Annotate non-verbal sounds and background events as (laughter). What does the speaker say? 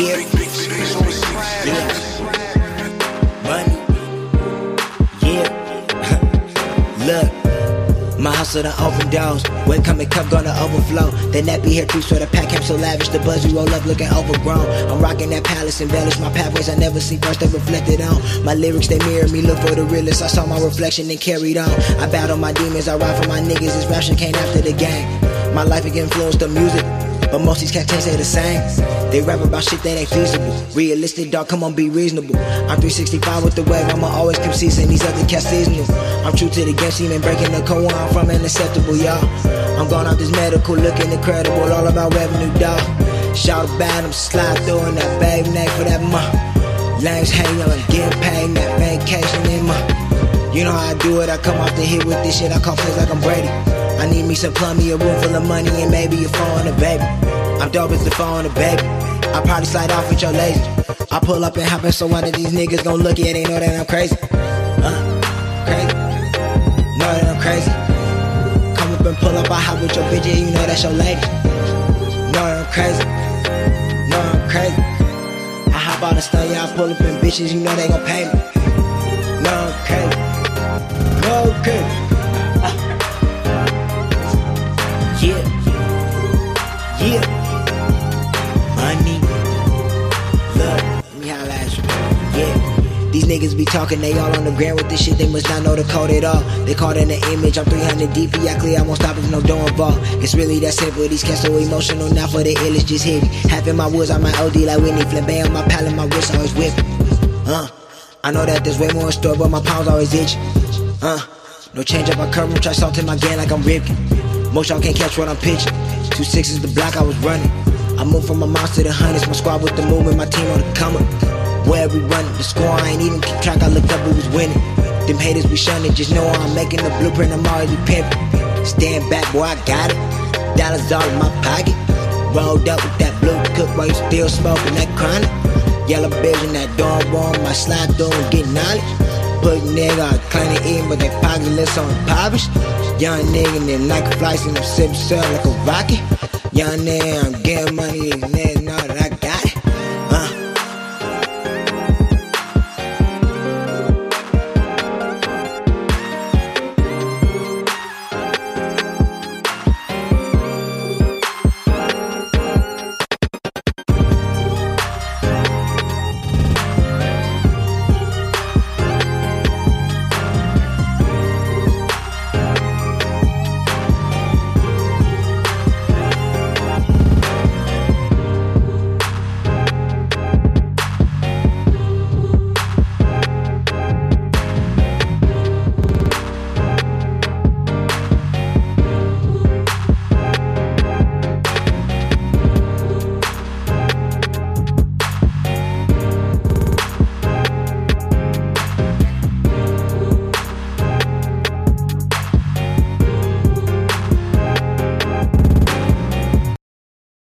Yeah. Money. Yeah. (laughs) Look. My house of the open doors. Where coming cup gonna overflow. The nappy hair creeps where the pack him so lavish. The buzz we roll up looking overgrown. I'm rocking that palace embellished. My pathways I never see first they reflected on. My lyrics they mirror me. Look for the realest. I saw my reflection and carried on. I battle my demons. I ride for my niggas. This rapture came after the gang. My life again influenced the music. But most these cats can't say the same. They rap about shit that ain't feasible. Realistic, dog, come on, be reasonable. I'm 365 with the wave, I'ma always come season. These other cats seasonal. I'm true to the game, seeming breaking the code where I'm from, unacceptable, y'all. I'm going out this medical, looking incredible, all about revenue, dog. Shout about them, slide through in that babe name for that month. Lanes hang on, getting paid, that vacation in my. You know how I do it, I come off the hit with this shit, I call plays like I'm Brady. I need me some plumbing, a room full of money, and maybe a phone, a baby. I'm dope as the phone, a baby. I probably slide off with your lazy. I pull up and hop in, so one of these niggas gon' look at, it, they know that I'm crazy. Uh, crazy. Know that I'm crazy. Come up and pull up, I hop with your bitch, yeah, you know that's your lady. Know that I'm crazy. Know I'm crazy. I hop out stuff, yeah, I pull up in bitches, you know they gon' pay me. Know I'm crazy. Know niggas be talking, they all on the ground with this shit, they must not know the code at all. They caught in the image, I'm 300 DP, I clear, I won't stop if no door involved. It's really that simple, these cats so emotional, now for the illest, just hit. Half in my woods, I'm my OD like Whitney, flambe on my palate, my wrist always whipping. Uh, I know that there's way more in store, but my palms always itch. Uh, no change up my curve, try salt in my game like I'm ripping. Most y'all can't catch what I'm pitching. Two sixes the block I was running. I moved from my mouse to the hundreds. My squad with the movement, my team on the come up. Where we running, the score I ain't even keep track. I look up who was winning. Them haters be shunning, just know I'm making the blueprint. I'm be pimping. Stand back, boy, I got it. Dollars all in my pocket. Rolled up with that blue cook while you still smoking that chronic. Yellow vision, that dorm warm, my slide through and get knowledge. Put nigga, I to eat, but they pockets on impoverished. Young nigga, and them Nike flights and them sip sell like a rocket. Young nigga, I'm getting money, and I got